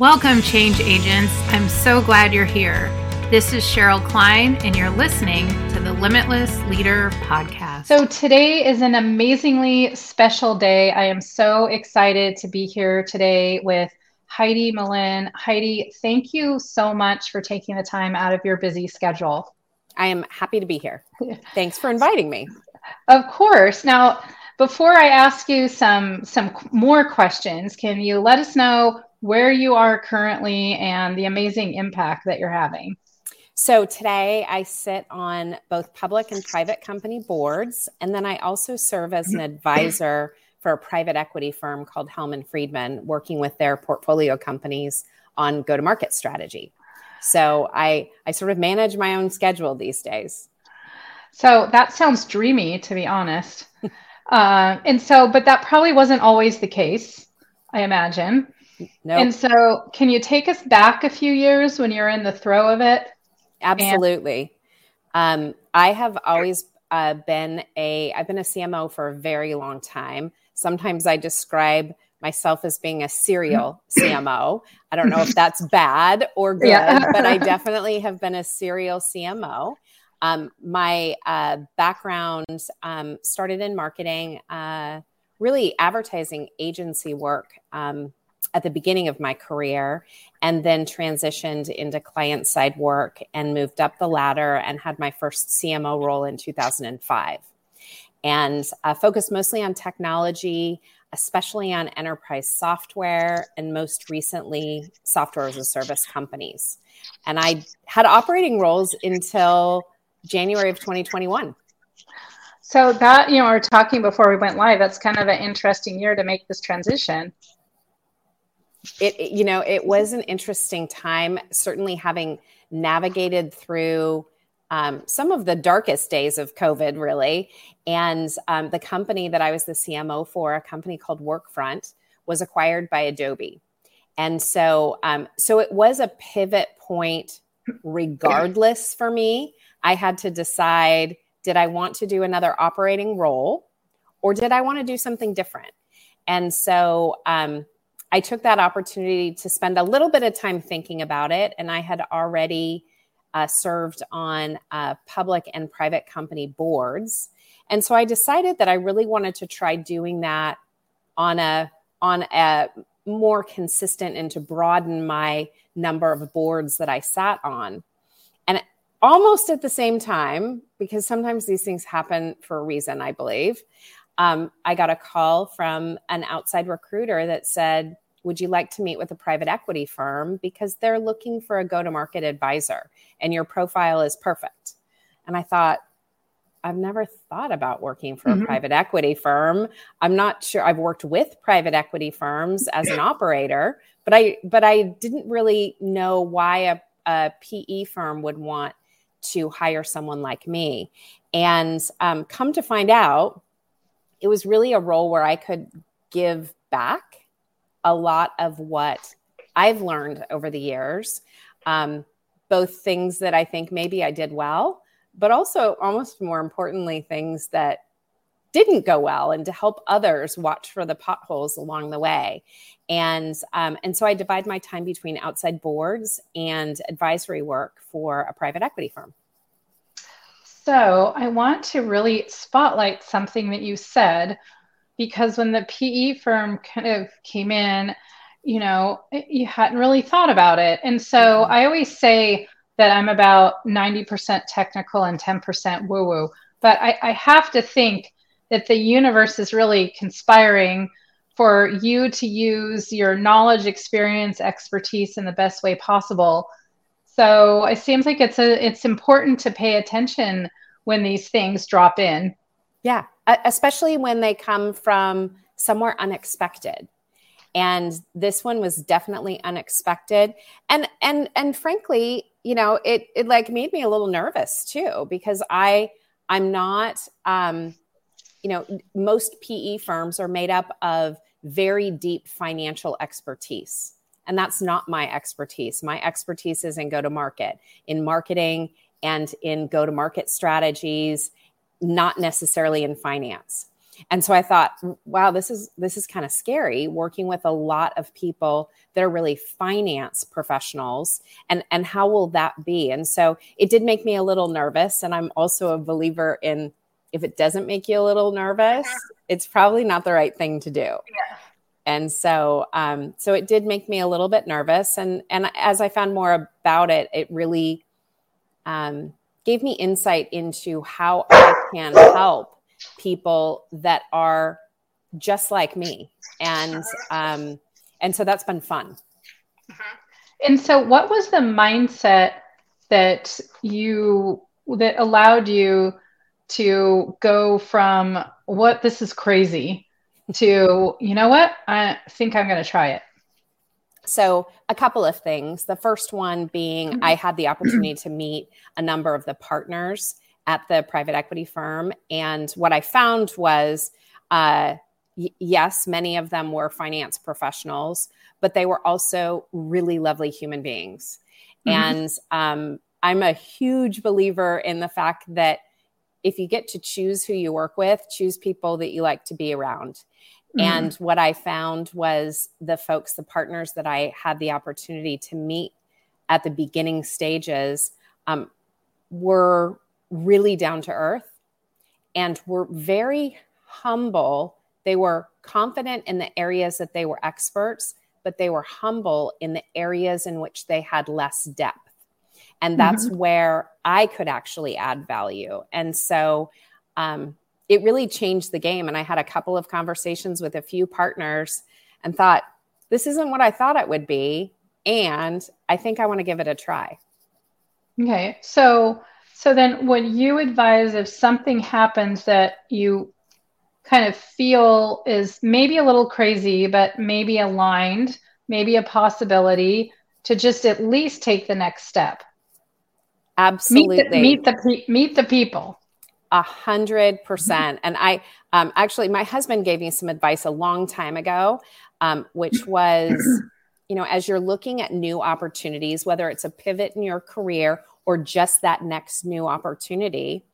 Welcome, change agents. I'm so glad you're here. This is Cheryl Klein, and you're listening to the Limitless Leader Podcast. So, today is an amazingly special day. I am so excited to be here today with Heidi Melin. Heidi, thank you so much for taking the time out of your busy schedule. I am happy to be here. Thanks for inviting me. Of course. Now, before I ask you some some more questions, can you let us know where you are currently and the amazing impact that you're having. So, today I sit on both public and private company boards, and then I also serve as an advisor for a private equity firm called Hellman Friedman, working with their portfolio companies on go to market strategy. So, I, I sort of manage my own schedule these days. So, that sounds dreamy, to be honest. uh, and so, but that probably wasn't always the case, I imagine. No. And so, can you take us back a few years when you're in the throw of it? Absolutely. And- um, I have always uh, been a I've been a CMO for a very long time. Sometimes I describe myself as being a serial CMO. I don't know if that's bad or good, yeah. but I definitely have been a serial CMO. Um, my uh, background um, started in marketing, uh, really advertising agency work. Um, at the beginning of my career and then transitioned into client side work and moved up the ladder and had my first CMO role in 2005 and uh, focused mostly on technology, especially on enterprise software and most recently software as a service companies. And I had operating roles until January of 2021. So that, you know, we are talking before we went live, that's kind of an interesting year to make this transition it, you know it was an interesting time certainly having navigated through um, some of the darkest days of covid really. And um, the company that i was the cmo for a company called workfront was acquired by adobe. And so um, so it was a pivot point regardless for me. I had to decide did i want to do another operating role or did i want to do something different? And so um, I took that opportunity to spend a little bit of time thinking about it. And I had already uh, served on uh, public and private company boards. And so I decided that I really wanted to try doing that on a on a more consistent and to broaden my number of boards that I sat on. And almost at the same time, because sometimes these things happen for a reason, I believe, um, I got a call from an outside recruiter that said, Would you like to meet with a private equity firm? Because they're looking for a go to market advisor and your profile is perfect. And I thought, I've never thought about working for mm-hmm. a private equity firm. I'm not sure I've worked with private equity firms as an operator, but I but I didn't really know why a, a PE firm would want to hire someone like me. And um, come to find out, it was really a role where I could give back a lot of what I've learned over the years, um, both things that I think maybe I did well, but also almost more importantly, things that didn't go well and to help others watch for the potholes along the way. And um, and so i divide my time between outside boards and advisory work for a private equity firm so I want to really spotlight something that you said because when the PE firm kind of came in, you know, you hadn't really thought about it. And so mm-hmm. I always say that I'm about 90% technical and 10% woo woo. But I, I have to think that the universe is really conspiring for you to use your knowledge, experience, expertise in the best way possible. So it seems like it's a it's important to pay attention when these things drop in. Yeah, especially when they come from somewhere unexpected. And this one was definitely unexpected. And and and frankly, you know, it it like made me a little nervous too because I I'm not um you know, most PE firms are made up of very deep financial expertise. And that's not my expertise. My expertise is in go to market, in marketing, and in go to market strategies, not necessarily in finance. and so I thought, wow, this is this is kind of scary working with a lot of people that are really finance professionals and and how will that be? And so it did make me a little nervous and I'm also a believer in if it doesn't make you a little nervous, it's probably not the right thing to do. Yeah. And so, um, so it did make me a little bit nervous. And and as I found more about it, it really um, gave me insight into how I can help people that are just like me and um and so that's been fun mm-hmm. and so what was the mindset that you that allowed you to go from what this is crazy to you know what i think i'm going to try it so a couple of things the first one being mm-hmm. i had the opportunity to meet a number of the partners at the private equity firm. And what I found was, uh, y- yes, many of them were finance professionals, but they were also really lovely human beings. Mm-hmm. And um, I'm a huge believer in the fact that if you get to choose who you work with, choose people that you like to be around. Mm-hmm. And what I found was the folks, the partners that I had the opportunity to meet at the beginning stages um, were really down to earth and were very humble. They were confident in the areas that they were experts, but they were humble in the areas in which they had less depth. And that's mm-hmm. where I could actually add value. And so um, it really changed the game. And I had a couple of conversations with a few partners and thought, this isn't what I thought it would be. And I think I want to give it a try. Okay. So so then, would you advise if something happens that you kind of feel is maybe a little crazy, but maybe aligned, maybe a possibility to just at least take the next step? Absolutely. Meet the, meet the, meet the people. A hundred percent. And I um, actually, my husband gave me some advice a long time ago, um, which was, you know, as you're looking at new opportunities, whether it's a pivot in your career or just that next new opportunity,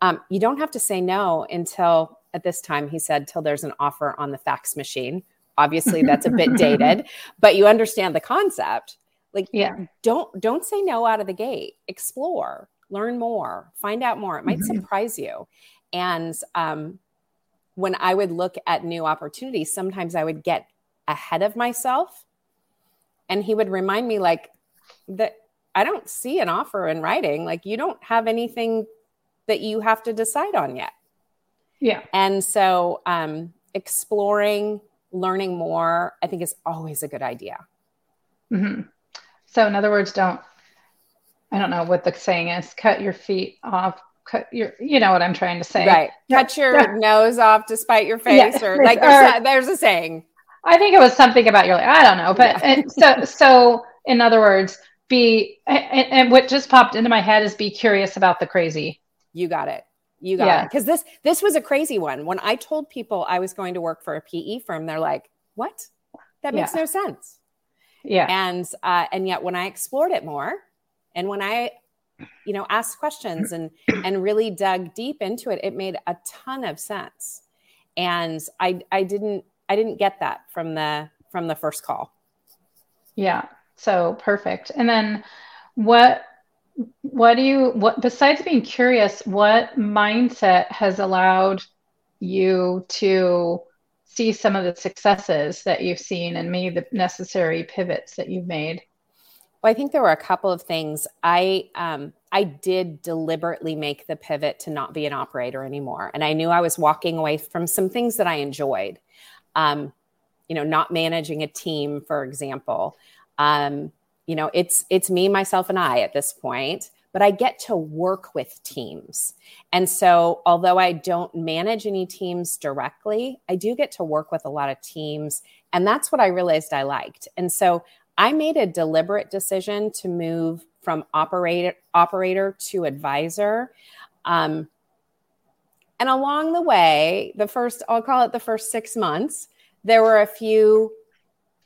um, you don't have to say no until at this time, he said, till there's an offer on the fax machine. Obviously, that's a bit dated, but you understand the concept. Like, yeah, don't don't say no out of the gate. Explore, learn more, find out more. It might mm-hmm. surprise you. And um, when I would look at new opportunities, sometimes I would get ahead of myself, and he would remind me, like, that I don't see an offer in writing. Like you don't have anything that you have to decide on yet. Yeah. And so um, exploring, learning more, I think is always a good idea. Mm-hmm. So in other words, don't, I don't know what the saying is, cut your feet off, cut your, you know what I'm trying to say. Right. Cut your yeah. nose off to spite your face yeah. or like there's, or, a, there's a saying. I think it was something about your, I don't know, but yeah. so, so in other words, be and, and, what just popped into my head is be curious about the crazy you got it you got yeah. it because this this was a crazy one when i told people i was going to work for a pe firm they're like what that makes yeah. no sense yeah. And uh, and yet when i explored it more and when i you know asked questions and and really dug deep into it it made a ton of sense. And i i didn't i didn't get that from the from the first call. Yeah. So perfect. And then what what do you what besides being curious, what mindset has allowed you to see some of the successes that you've seen and maybe the necessary pivots that you've made? Well, I think there were a couple of things. I um, I did deliberately make the pivot to not be an operator anymore, and I knew I was walking away from some things that I enjoyed. Um, you know, not managing a team, for example. Um, you know, it's it's me, myself, and I at this point, but I get to work with teams. And so, although I don't manage any teams directly, I do get to work with a lot of teams, and that's what I realized I liked. And so, I made a deliberate decision to move from operator operator to advisor. Um, and along the way, the first, I'll call it the first six months, there were a few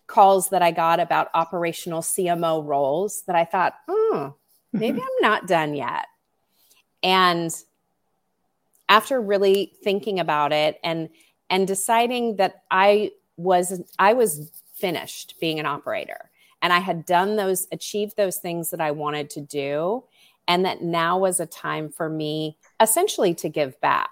calls that I got about operational CMO roles that I thought, hmm, maybe I'm not done yet. And after really thinking about it and and deciding that I was I was finished being an operator and I had done those achieved those things that I wanted to do and that now was a time for me essentially to give back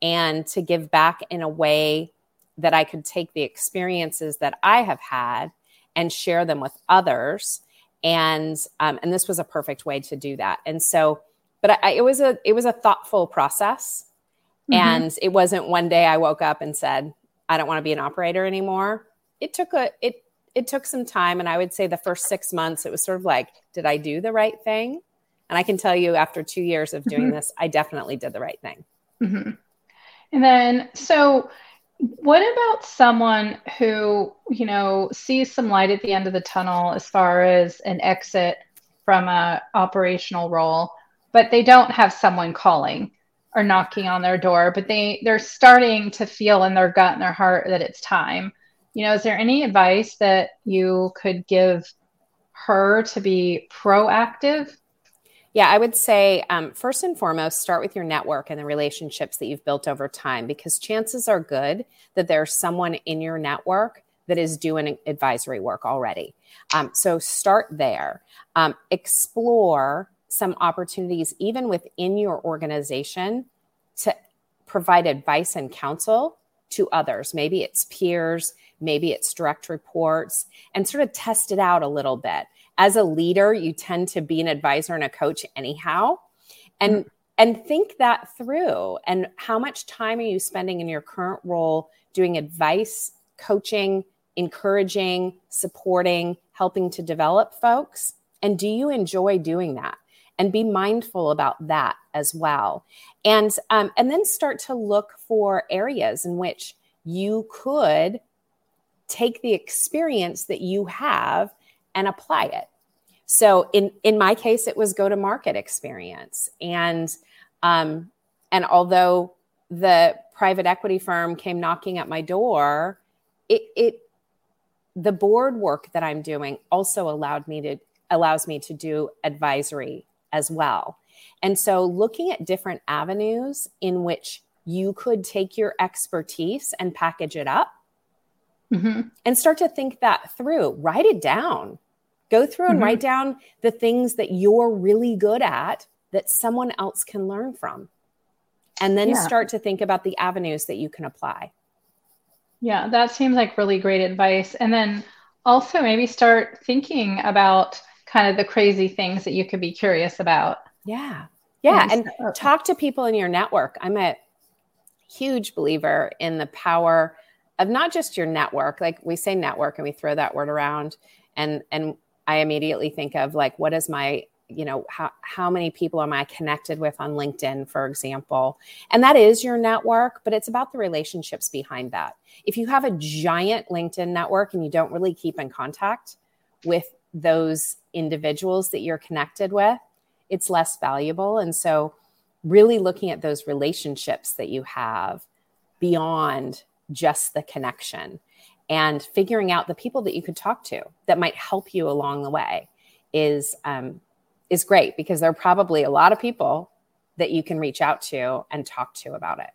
and to give back in a way that I could take the experiences that I have had and share them with others and um, and this was a perfect way to do that and so but I, it was a it was a thoughtful process mm-hmm. and it wasn't one day i woke up and said i don't want to be an operator anymore it took a it it took some time and i would say the first six months it was sort of like did i do the right thing and i can tell you after two years of doing mm-hmm. this i definitely did the right thing mm-hmm. and then so what about someone who you know sees some light at the end of the tunnel as far as an exit from a operational role but they don't have someone calling or knocking on their door but they they're starting to feel in their gut and their heart that it's time. You know is there any advice that you could give her to be proactive yeah, I would say um, first and foremost, start with your network and the relationships that you've built over time because chances are good that there's someone in your network that is doing advisory work already. Um, so start there. Um, explore some opportunities, even within your organization, to provide advice and counsel to others. Maybe it's peers, maybe it's direct reports, and sort of test it out a little bit. As a leader, you tend to be an advisor and a coach anyhow. And mm-hmm. and think that through. And how much time are you spending in your current role doing advice, coaching, encouraging, supporting, helping to develop folks? And do you enjoy doing that? And be mindful about that as well. And, um, and then start to look for areas in which you could take the experience that you have and apply it. So in in my case, it was go to market experience, and um, and although the private equity firm came knocking at my door, it it the board work that I'm doing also allowed me to allows me to do advisory as well. And so looking at different avenues in which you could take your expertise and package it up mm-hmm. and start to think that through, write it down. Go through and mm-hmm. write down the things that you're really good at that someone else can learn from. And then yeah. start to think about the avenues that you can apply. Yeah, that seems like really great advice. And then also maybe start thinking about kind of the crazy things that you could be curious about. Yeah. Yeah. And, and talk to people in your network. I'm a huge believer in the power of not just your network. Like we say network and we throw that word around and and I immediately think of like what is my you know how how many people am i connected with on linkedin for example and that is your network but it's about the relationships behind that if you have a giant linkedin network and you don't really keep in contact with those individuals that you're connected with it's less valuable and so really looking at those relationships that you have beyond just the connection and figuring out the people that you could talk to that might help you along the way is um, is great because there are probably a lot of people that you can reach out to and talk to about it.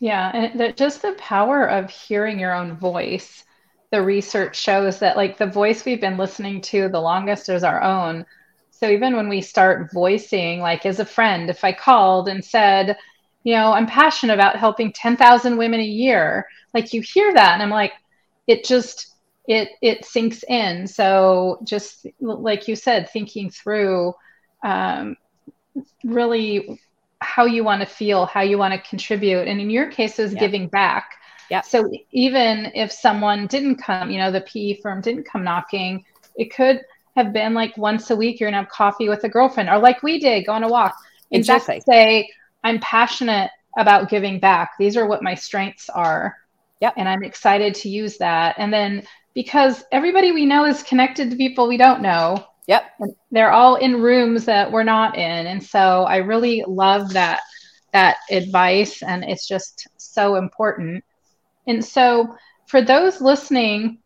Yeah, and the, just the power of hearing your own voice. The research shows that like the voice we've been listening to the longest is our own. So even when we start voicing, like as a friend, if I called and said, you know, I'm passionate about helping 10,000 women a year, like you hear that, and I'm like, it just it it sinks in. So just like you said, thinking through um, really how you want to feel, how you want to contribute, and in your case, is yeah. giving back. Yeah. So even if someone didn't come, you know, the PE firm didn't come knocking, it could have been like once a week you're gonna have coffee with a girlfriend, or like we did, go on a walk, and exactly. just say, "I'm passionate about giving back. These are what my strengths are." Yep. And I'm excited to use that. And then because everybody we know is connected to people we don't know. Yep. they're all in rooms that we're not in. And so I really love that that advice and it's just so important. And so for those listening,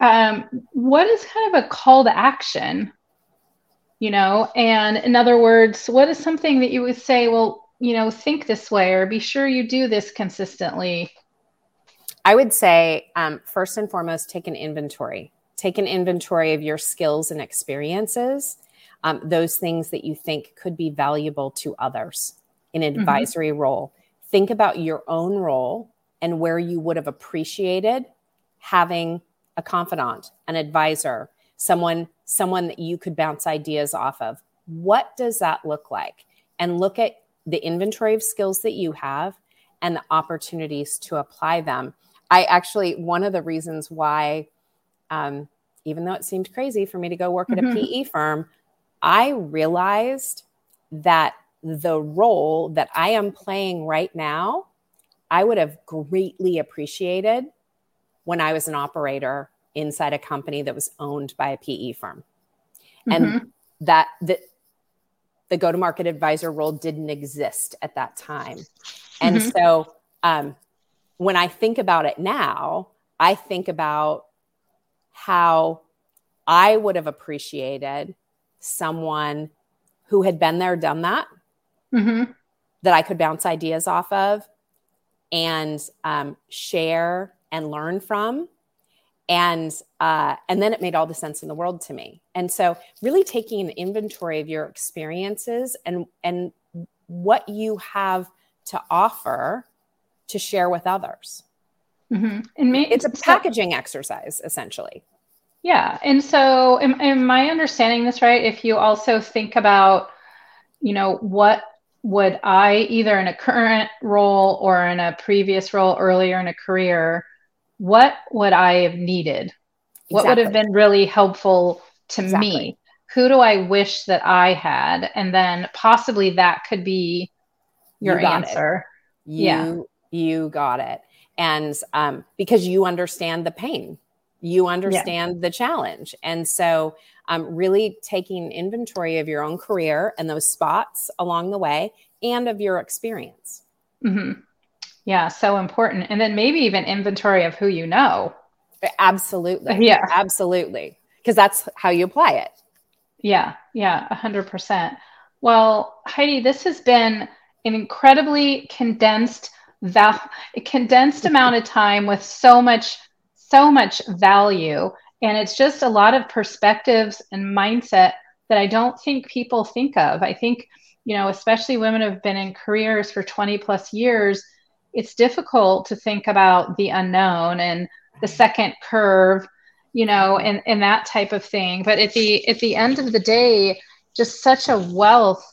um, what is kind of a call to action? You know, and in other words, what is something that you would say, well, you know, think this way or be sure you do this consistently? I would say, um, first and foremost, take an inventory. Take an inventory of your skills and experiences, um, those things that you think could be valuable to others in an mm-hmm. advisory mm-hmm. role. Think about your own role and where you would have appreciated having a confidant, an advisor, someone someone that you could bounce ideas off of. What does that look like? And look at the inventory of skills that you have and the opportunities to apply them. I actually, one of the reasons why, um, even though it seemed crazy for me to go work at a mm-hmm. PE firm, I realized that the role that I am playing right now, I would have greatly appreciated when I was an operator inside a company that was owned by a PE firm. Mm-hmm. And that the, the go to market advisor role didn't exist at that time. And mm-hmm. so um, when I think about it now, I think about how I would have appreciated someone who had been there, done that, mm-hmm. that I could bounce ideas off of and um, share and learn from and uh, and then it made all the sense in the world to me. And so really taking an inventory of your experiences and and what you have to offer to share with others. Mm-hmm. and may, it's a packaging so, exercise essentially. Yeah. And so am, am i understanding this right? If you also think about you know what would i either in a current role or in a previous role earlier in a career what would I have needed? Exactly. What would have been really helpful to exactly. me? Who do I wish that I had? And then possibly that could be your you answer. You, yeah. You got it. And um, because you understand the pain, you understand yeah. the challenge. And so, um, really taking inventory of your own career and those spots along the way and of your experience. Mm-hmm. Yeah, so important. And then maybe even inventory of who you know. Absolutely. Yeah. Absolutely. Because that's how you apply it. Yeah. Yeah. 100%. Well, Heidi, this has been an incredibly condensed, val- condensed amount of time with so much, so much value. And it's just a lot of perspectives and mindset that I don't think people think of. I think, you know, especially women who've been in careers for 20 plus years it's difficult to think about the unknown and the second curve you know and and that type of thing. But at the at the end of the day just such a wealth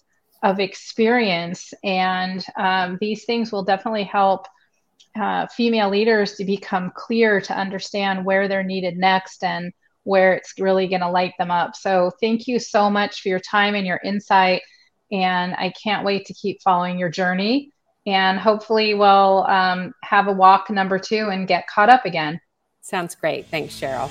of experience and um, these things will definitely help uh, female leaders to become clear to understand where they're needed next and where it's really going to light them up. So thank you so much for your time and your insight and i can't wait to keep following your journey and hopefully we'll um, have a walk number two and get caught up again. Sounds great. Thanks, Cheryl.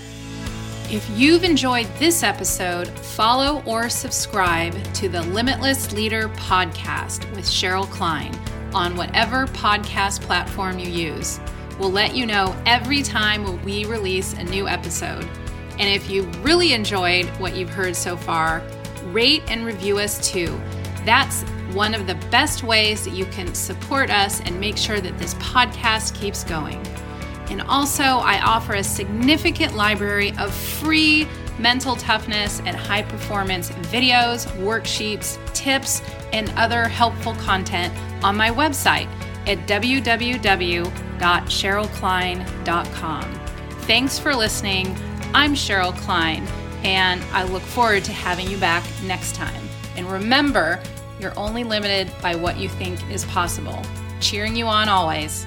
If you've enjoyed this episode, follow or subscribe to the Limitless Leader podcast with Cheryl Klein on whatever podcast platform you use. We'll let you know every time we release a new episode. And if you really enjoyed what you've heard so far, rate and review us too. That's one of the best ways that you can support us and make sure that this podcast keeps going. And also, I offer a significant library of free mental toughness and high performance videos, worksheets, tips, and other helpful content on my website at www.cherylklein.com. Thanks for listening. I'm Cheryl Klein, and I look forward to having you back next time. And remember, you're only limited by what you think is possible. Cheering you on always.